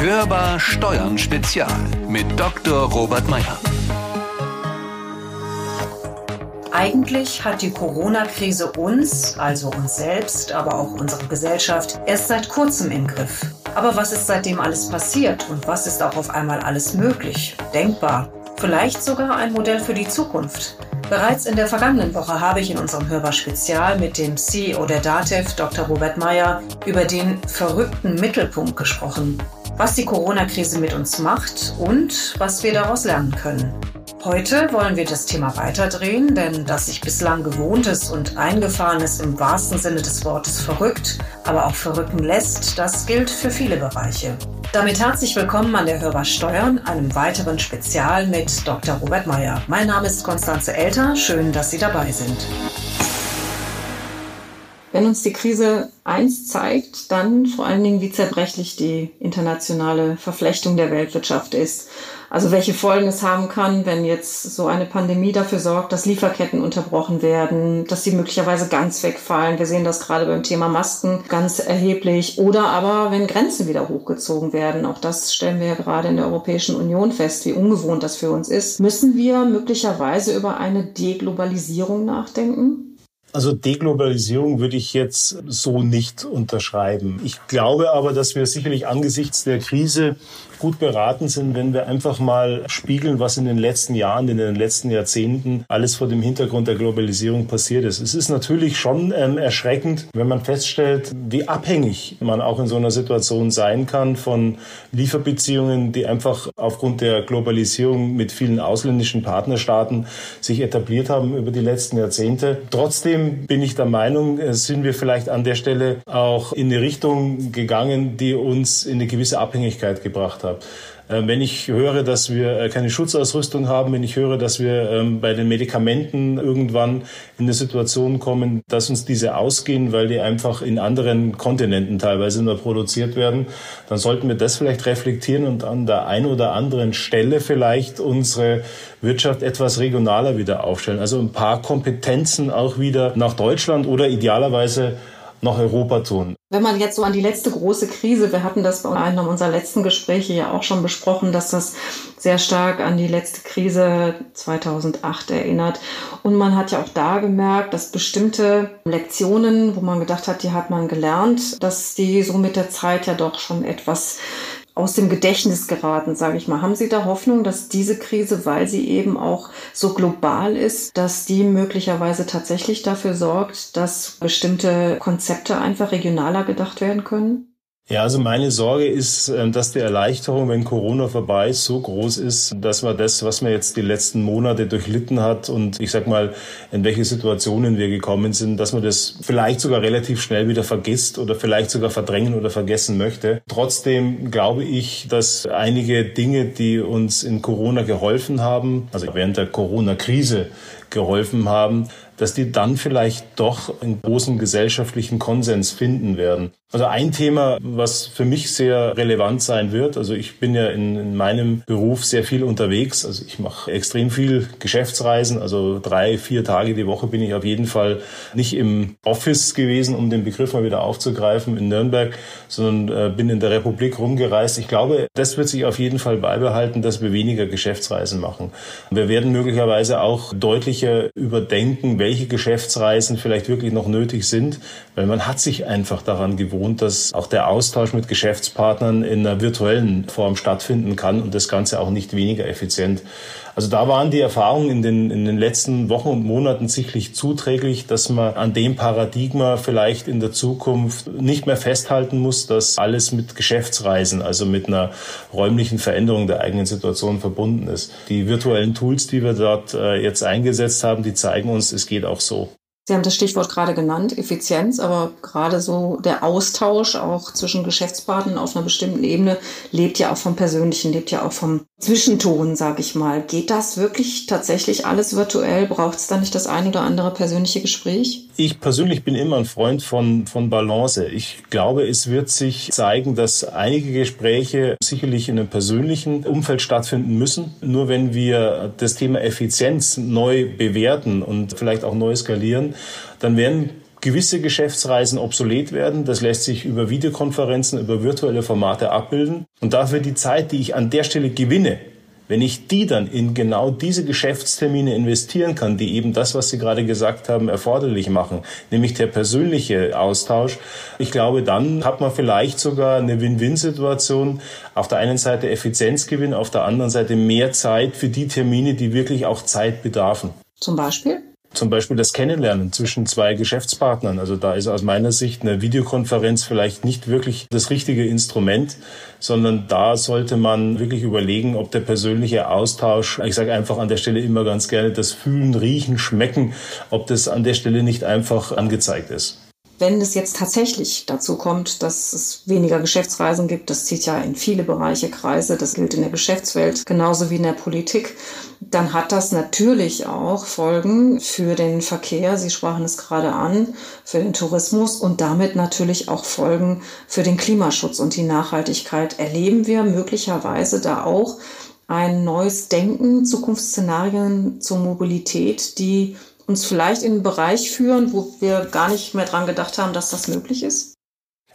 Hörbar Steuern Spezial mit Dr. Robert Meyer. Eigentlich hat die Corona-Krise uns, also uns selbst, aber auch unsere Gesellschaft, erst seit kurzem im Griff. Aber was ist seitdem alles passiert und was ist auch auf einmal alles möglich, denkbar? Vielleicht sogar ein Modell für die Zukunft. Bereits in der vergangenen Woche habe ich in unserem Hörbar-Spezial mit dem CEO der DATEV, Dr. Robert Meyer, über den verrückten Mittelpunkt gesprochen, was die Corona-Krise mit uns macht und was wir daraus lernen können. Heute wollen wir das Thema weiterdrehen, denn dass sich bislang Gewohntes und Eingefahrenes im wahrsten Sinne des Wortes verrückt, aber auch verrücken lässt, das gilt für viele Bereiche. Damit herzlich willkommen an der Hörbar Steuern, einem weiteren Spezial mit Dr. Robert Meyer. Mein Name ist Konstanze Elter, schön, dass Sie dabei sind. Wenn uns die Krise eins zeigt, dann vor allen Dingen, wie zerbrechlich die internationale Verflechtung der Weltwirtschaft ist. Also welche Folgen es haben kann, wenn jetzt so eine Pandemie dafür sorgt, dass Lieferketten unterbrochen werden, dass sie möglicherweise ganz wegfallen. Wir sehen das gerade beim Thema Masken ganz erheblich. Oder aber, wenn Grenzen wieder hochgezogen werden. Auch das stellen wir ja gerade in der Europäischen Union fest, wie ungewohnt das für uns ist. Müssen wir möglicherweise über eine Deglobalisierung nachdenken? Also Deglobalisierung würde ich jetzt so nicht unterschreiben. Ich glaube aber, dass wir sicherlich angesichts der Krise gut beraten sind, wenn wir einfach mal spiegeln, was in den letzten Jahren, in den letzten Jahrzehnten alles vor dem Hintergrund der Globalisierung passiert ist. Es ist natürlich schon ähm, erschreckend, wenn man feststellt, wie abhängig man auch in so einer Situation sein kann von Lieferbeziehungen, die einfach aufgrund der Globalisierung mit vielen ausländischen Partnerstaaten sich etabliert haben über die letzten Jahrzehnte. Trotzdem bin ich der Meinung, äh, sind wir vielleicht an der Stelle auch in eine Richtung gegangen, die uns in eine gewisse Abhängigkeit gebracht hat habe. Ähm, wenn ich höre, dass wir äh, keine Schutzausrüstung haben, wenn ich höre, dass wir ähm, bei den Medikamenten irgendwann in eine Situation kommen, dass uns diese ausgehen, weil die einfach in anderen Kontinenten teilweise nur produziert werden, dann sollten wir das vielleicht reflektieren und an der einen oder anderen Stelle vielleicht unsere Wirtschaft etwas regionaler wieder aufstellen. Also ein paar Kompetenzen auch wieder nach Deutschland oder idealerweise nach Europa tun. Wenn man jetzt so an die letzte große Krise, wir hatten das bei einem unserer letzten Gespräche ja auch schon besprochen, dass das sehr stark an die letzte Krise 2008 erinnert. Und man hat ja auch da gemerkt, dass bestimmte Lektionen, wo man gedacht hat, die hat man gelernt, dass die so mit der Zeit ja doch schon etwas aus dem Gedächtnis geraten, sage ich mal. Haben Sie da Hoffnung, dass diese Krise, weil sie eben auch so global ist, dass die möglicherweise tatsächlich dafür sorgt, dass bestimmte Konzepte einfach regionaler gedacht werden können? Ja, also meine Sorge ist, ähm, dass die Erleichterung, wenn Corona vorbei ist, so groß ist, dass man das, was man jetzt die letzten Monate durchlitten hat und ich sag mal, in welche Situationen wir gekommen sind, dass man das vielleicht sogar relativ schnell wieder vergisst oder vielleicht sogar verdrängen oder vergessen möchte. Trotzdem glaube ich, dass einige Dinge, die uns in Corona geholfen haben, also während der Corona-Krise geholfen haben, dass die dann vielleicht doch einen großen gesellschaftlichen Konsens finden werden. Also ein Thema, was für mich sehr relevant sein wird, also ich bin ja in, in meinem Beruf sehr viel unterwegs, also ich mache extrem viel Geschäftsreisen, also drei, vier Tage die Woche bin ich auf jeden Fall nicht im Office gewesen, um den Begriff mal wieder aufzugreifen in Nürnberg, sondern äh, bin in der Republik rumgereist. Ich glaube, das wird sich auf jeden Fall beibehalten, dass wir weniger Geschäftsreisen machen. Wir werden möglicherweise auch deutlicher überdenken, welche Geschäftsreisen vielleicht wirklich noch nötig sind, weil man hat sich einfach daran gewohnt, dass auch der Austausch mit Geschäftspartnern in einer virtuellen Form stattfinden kann und das Ganze auch nicht weniger effizient. Also da waren die Erfahrungen in den, in den letzten Wochen und Monaten sicherlich zuträglich, dass man an dem Paradigma vielleicht in der Zukunft nicht mehr festhalten muss, dass alles mit Geschäftsreisen, also mit einer räumlichen Veränderung der eigenen Situation verbunden ist. Die virtuellen Tools, die wir dort äh, jetzt eingesetzt haben, die zeigen uns, es geht auch so. Sie haben das Stichwort gerade genannt, Effizienz, aber gerade so der Austausch auch zwischen Geschäftspartnern auf einer bestimmten Ebene lebt ja auch vom Persönlichen, lebt ja auch vom Zwischenton, sage ich mal. Geht das wirklich tatsächlich alles virtuell? Braucht es da nicht das ein oder andere persönliche Gespräch? Ich persönlich bin immer ein Freund von, von Balance. Ich glaube, es wird sich zeigen, dass einige Gespräche sicherlich in einem persönlichen Umfeld stattfinden müssen. Nur wenn wir das Thema Effizienz neu bewerten und vielleicht auch neu skalieren, dann werden gewisse Geschäftsreisen obsolet werden. Das lässt sich über Videokonferenzen, über virtuelle Formate abbilden. Und dafür die Zeit, die ich an der Stelle gewinne, wenn ich die dann in genau diese Geschäftstermine investieren kann, die eben das, was Sie gerade gesagt haben, erforderlich machen, nämlich der persönliche Austausch, ich glaube, dann hat man vielleicht sogar eine Win-Win-Situation. Auf der einen Seite Effizienzgewinn, auf der anderen Seite mehr Zeit für die Termine, die wirklich auch Zeit bedarfen. Zum Beispiel? Zum Beispiel das Kennenlernen zwischen zwei Geschäftspartnern. Also da ist aus meiner Sicht eine Videokonferenz vielleicht nicht wirklich das richtige Instrument, sondern da sollte man wirklich überlegen, ob der persönliche Austausch, ich sage einfach an der Stelle immer ganz gerne, das Fühlen, Riechen, Schmecken, ob das an der Stelle nicht einfach angezeigt ist. Wenn es jetzt tatsächlich dazu kommt, dass es weniger Geschäftsreisen gibt, das zieht ja in viele Bereiche Kreise, das gilt in der Geschäftswelt genauso wie in der Politik, dann hat das natürlich auch Folgen für den Verkehr, Sie sprachen es gerade an, für den Tourismus und damit natürlich auch Folgen für den Klimaschutz und die Nachhaltigkeit. Erleben wir möglicherweise da auch ein neues Denken, Zukunftsszenarien zur Mobilität, die uns vielleicht in einen Bereich führen, wo wir gar nicht mehr dran gedacht haben, dass das möglich ist?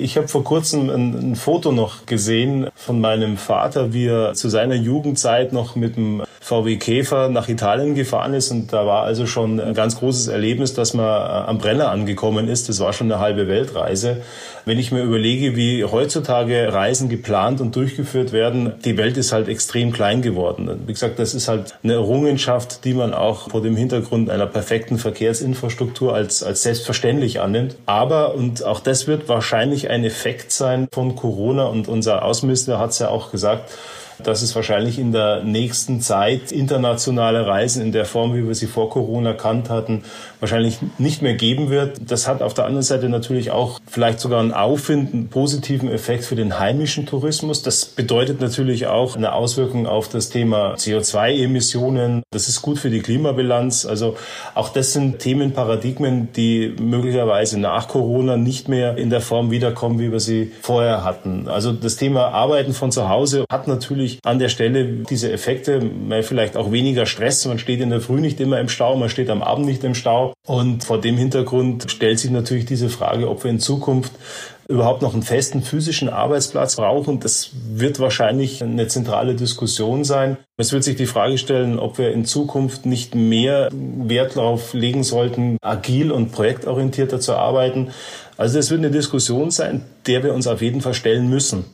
Ich habe vor kurzem ein, ein, Foto noch gesehen von meinem Vater, wie er zu seiner Jugendzeit noch mit dem VW Käfer nach Italien gefahren ist. Und da war also schon ein ganz großes Erlebnis, dass man äh, am Brenner angekommen ist. Das war schon eine halbe Weltreise. Wenn ich mir überlege, wie heutzutage Reisen geplant und durchgeführt werden, die Welt ist halt extrem klein geworden. Wie gesagt, das ist halt eine Errungenschaft, die man auch vor dem Hintergrund einer perfekten Verkehrsinfrastruktur als, als selbstverständlich annimmt. Aber, und auch das wird wahrscheinlich ein Effekt sein von Corona und unser Außenminister hat es ja auch gesagt, dass es wahrscheinlich in der nächsten Zeit internationale Reisen in der Form, wie wir sie vor Corona kannt hatten, wahrscheinlich nicht mehr geben wird. Das hat auf der anderen Seite natürlich auch vielleicht sogar einen Aufwind, einen positiven Effekt für den heimischen Tourismus. Das bedeutet natürlich auch eine Auswirkung auf das Thema CO2-Emissionen. Das ist gut für die Klimabilanz. Also auch das sind Themenparadigmen, die möglicherweise nach Corona nicht mehr in der Form wiederkommen, wie wir sie vorher hatten. Also das Thema Arbeiten von zu Hause hat natürlich an der Stelle diese Effekte, vielleicht auch weniger Stress. Man steht in der Früh nicht immer im Stau, man steht am Abend nicht im Stau. Und vor dem Hintergrund stellt sich natürlich diese Frage, ob wir in Zukunft überhaupt noch einen festen physischen Arbeitsplatz brauchen. Das wird wahrscheinlich eine zentrale Diskussion sein. Es wird sich die Frage stellen, ob wir in Zukunft nicht mehr Wert darauf legen sollten, agil und projektorientierter zu arbeiten. Also es wird eine Diskussion sein, der wir uns auf jeden Fall stellen müssen.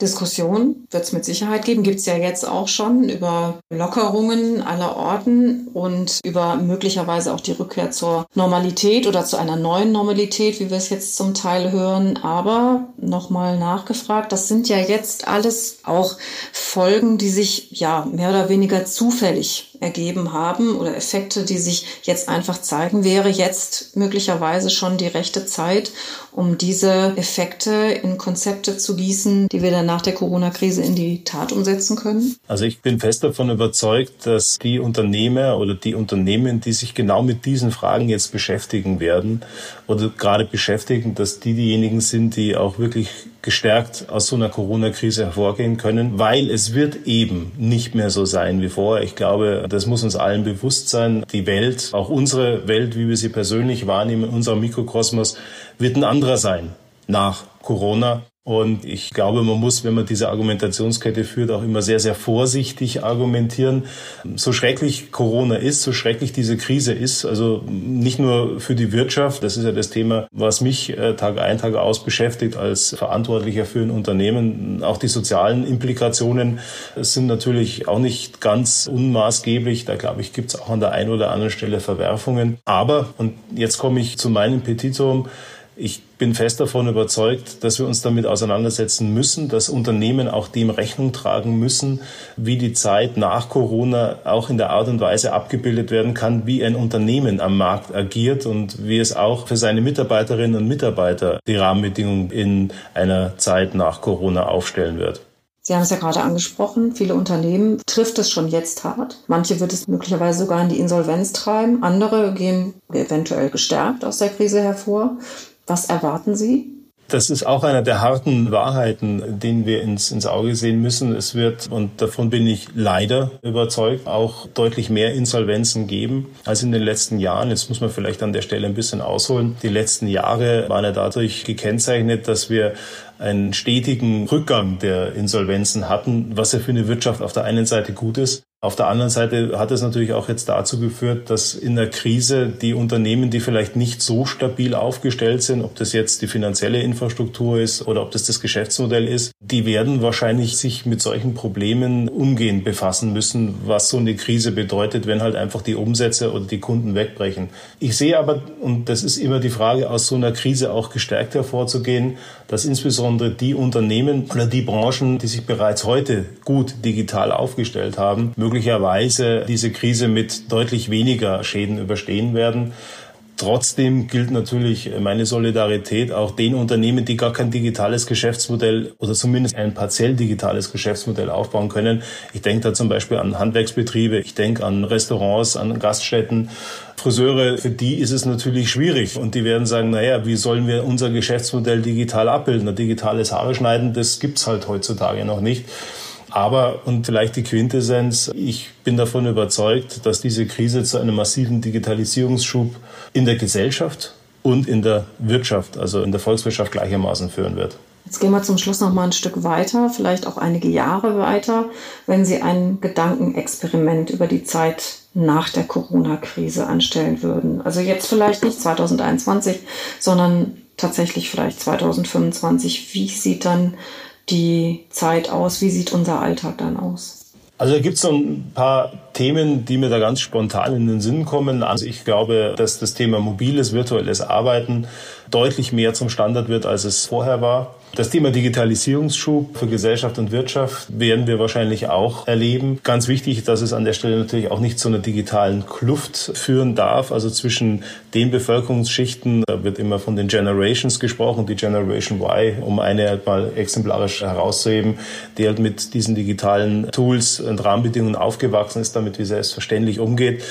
Diskussion wird es mit Sicherheit geben, gibt es ja jetzt auch schon über Lockerungen aller Orten und über möglicherweise auch die Rückkehr zur Normalität oder zu einer neuen Normalität, wie wir es jetzt zum Teil hören. Aber nochmal nachgefragt, das sind ja jetzt alles auch Folgen, die sich ja mehr oder weniger zufällig ergeben haben oder Effekte, die sich jetzt einfach zeigen, wäre jetzt möglicherweise schon die rechte Zeit, um diese Effekte in Konzepte zu gießen, die wir dann nach der Corona-Krise in die Tat umsetzen können? Also ich bin fest davon überzeugt, dass die Unternehmer oder die Unternehmen, die sich genau mit diesen Fragen jetzt beschäftigen werden oder gerade beschäftigen, dass die diejenigen sind, die auch wirklich gestärkt aus so einer Corona-Krise hervorgehen können, weil es wird eben nicht mehr so sein wie vorher. Ich glaube, das muss uns allen bewusst sein. Die Welt, auch unsere Welt, wie wir sie persönlich wahrnehmen, unser Mikrokosmos, wird ein anderer sein nach Corona. Und ich glaube, man muss, wenn man diese Argumentationskette führt, auch immer sehr, sehr vorsichtig argumentieren. So schrecklich Corona ist, so schrecklich diese Krise ist, also nicht nur für die Wirtschaft, das ist ja das Thema, was mich äh, Tag ein, Tag aus beschäftigt als Verantwortlicher für ein Unternehmen. Auch die sozialen Implikationen sind natürlich auch nicht ganz unmaßgeblich. Da glaube ich, gibt es auch an der einen oder anderen Stelle Verwerfungen. Aber, und jetzt komme ich zu meinem Petitum, ich bin fest davon überzeugt, dass wir uns damit auseinandersetzen müssen, dass Unternehmen auch dem Rechnung tragen müssen, wie die Zeit nach Corona auch in der Art und Weise abgebildet werden kann, wie ein Unternehmen am Markt agiert und wie es auch für seine Mitarbeiterinnen und Mitarbeiter die Rahmenbedingungen in einer Zeit nach Corona aufstellen wird. Sie haben es ja gerade angesprochen, viele Unternehmen trifft es schon jetzt hart. Manche wird es möglicherweise sogar in die Insolvenz treiben, andere gehen eventuell gestärkt aus der Krise hervor. Was erwarten Sie? Das ist auch einer der harten Wahrheiten, den wir ins, ins Auge sehen müssen. Es wird, und davon bin ich leider überzeugt, auch deutlich mehr Insolvenzen geben als in den letzten Jahren. Jetzt muss man vielleicht an der Stelle ein bisschen ausholen. Die letzten Jahre waren ja dadurch gekennzeichnet, dass wir einen stetigen Rückgang der Insolvenzen hatten, was ja für eine Wirtschaft auf der einen Seite gut ist. Auf der anderen Seite hat es natürlich auch jetzt dazu geführt, dass in der Krise die Unternehmen, die vielleicht nicht so stabil aufgestellt sind, ob das jetzt die finanzielle Infrastruktur ist oder ob das das Geschäftsmodell ist, die werden wahrscheinlich sich mit solchen Problemen umgehend befassen müssen, was so eine Krise bedeutet, wenn halt einfach die Umsätze oder die Kunden wegbrechen. Ich sehe aber, und das ist immer die Frage, aus so einer Krise auch gestärkt hervorzugehen, dass insbesondere die Unternehmen oder die Branchen, die sich bereits heute gut digital aufgestellt haben, möglicherweise diese Krise mit deutlich weniger Schäden überstehen werden. Trotzdem gilt natürlich meine Solidarität auch den Unternehmen, die gar kein digitales Geschäftsmodell oder zumindest ein partiell digitales Geschäftsmodell aufbauen können. Ich denke da zum Beispiel an Handwerksbetriebe, ich denke an Restaurants, an Gaststätten. Friseure, für die ist es natürlich schwierig und die werden sagen, naja, wie sollen wir unser Geschäftsmodell digital abbilden? Ein digitales Haare schneiden, das gibt's halt heutzutage noch nicht. Aber, und vielleicht die Quintessenz, ich bin davon überzeugt, dass diese Krise zu einem massiven Digitalisierungsschub in der Gesellschaft und in der Wirtschaft, also in der Volkswirtschaft gleichermaßen führen wird. Jetzt gehen wir zum Schluss noch mal ein Stück weiter, vielleicht auch einige Jahre weiter, wenn Sie ein Gedankenexperiment über die Zeit nach der Corona-Krise anstellen würden. Also jetzt vielleicht nicht 2021, sondern tatsächlich vielleicht 2025. Wie sieht dann die Zeit aus? Wie sieht unser Alltag dann aus? Also da gibt es so ein paar Themen, die mir da ganz spontan in den Sinn kommen. Also ich glaube, dass das Thema mobiles, virtuelles Arbeiten deutlich mehr zum Standard wird, als es vorher war. Das Thema Digitalisierungsschub für Gesellschaft und Wirtschaft werden wir wahrscheinlich auch erleben. Ganz wichtig, dass es an der Stelle natürlich auch nicht zu einer digitalen Kluft führen darf, also zwischen den Bevölkerungsschichten, da wird immer von den Generations gesprochen, die Generation Y, um eine halt mal exemplarisch herauszuheben, die halt mit diesen digitalen Tools und Rahmenbedingungen aufgewachsen ist, damit wie selbstverständlich umgeht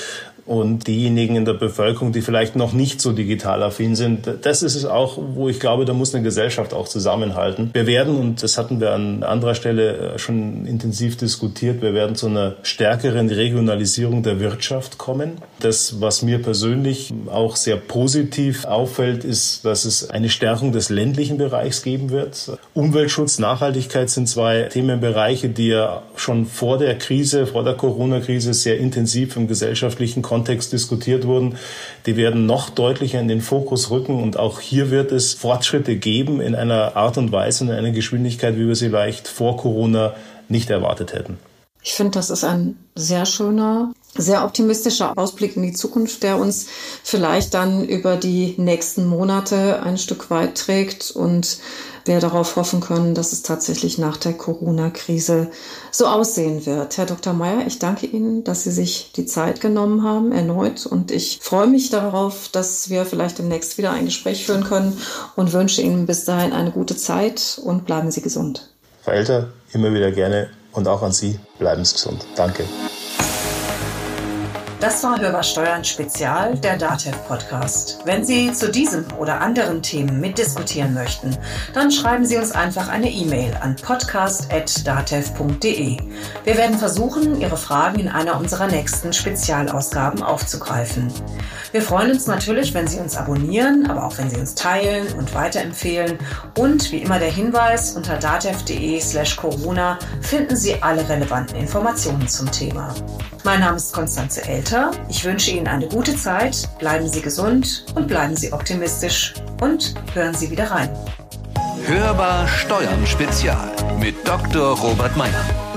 und diejenigen in der Bevölkerung, die vielleicht noch nicht so digital affin sind, das ist es auch, wo ich glaube, da muss eine Gesellschaft auch zusammenhalten. Wir werden, und das hatten wir an anderer Stelle äh, schon intensiv diskutiert, wir werden zu einer stärkeren Regionalisierung der Wirtschaft kommen. Das, was mir persönlich auch sehr positiv auffällt, ist, dass es eine Stärkung des ländlichen Bereichs geben wird. Umweltschutz, Nachhaltigkeit sind zwei Themenbereiche, die ja schon vor der Krise, vor der Corona-Krise sehr intensiv im gesellschaftlichen Kontext diskutiert wurden, die werden noch deutlicher in den Fokus rücken. Und auch hier wird es Fortschritte geben in einer Art und Weise, in einer Geschwindigkeit, wie wir sie vielleicht vor Corona nicht erwartet hätten. Ich finde, das ist ein sehr schöner, sehr optimistischer Ausblick in die Zukunft, der uns vielleicht dann über die nächsten Monate ein Stück weit trägt und wir darauf hoffen können, dass es tatsächlich nach der Corona-Krise so aussehen wird. Herr Dr. Meyer, ich danke Ihnen, dass Sie sich die Zeit genommen haben, erneut. Und ich freue mich darauf, dass wir vielleicht demnächst wieder ein Gespräch führen können und wünsche Ihnen bis dahin eine gute Zeit und bleiben Sie gesund. Frau Elter, immer wieder gerne und auch an Sie, bleiben Sie gesund. Danke. Das war Hörbar Steuern Spezial, der DATEV Podcast. Wenn Sie zu diesem oder anderen Themen mitdiskutieren möchten, dann schreiben Sie uns einfach eine E-Mail an podcast.datev.de. Wir werden versuchen, Ihre Fragen in einer unserer nächsten Spezialausgaben aufzugreifen. Wir freuen uns natürlich, wenn Sie uns abonnieren, aber auch wenn Sie uns teilen und weiterempfehlen. Und wie immer der Hinweis, unter datev.de slash Corona finden Sie alle relevanten Informationen zum Thema. Mein Name ist Konstanze Elter. Ich wünsche Ihnen eine gute Zeit. Bleiben Sie gesund und bleiben Sie optimistisch. Und hören Sie wieder rein. Hörbar Steuern Spezial mit Dr. Robert Meyer.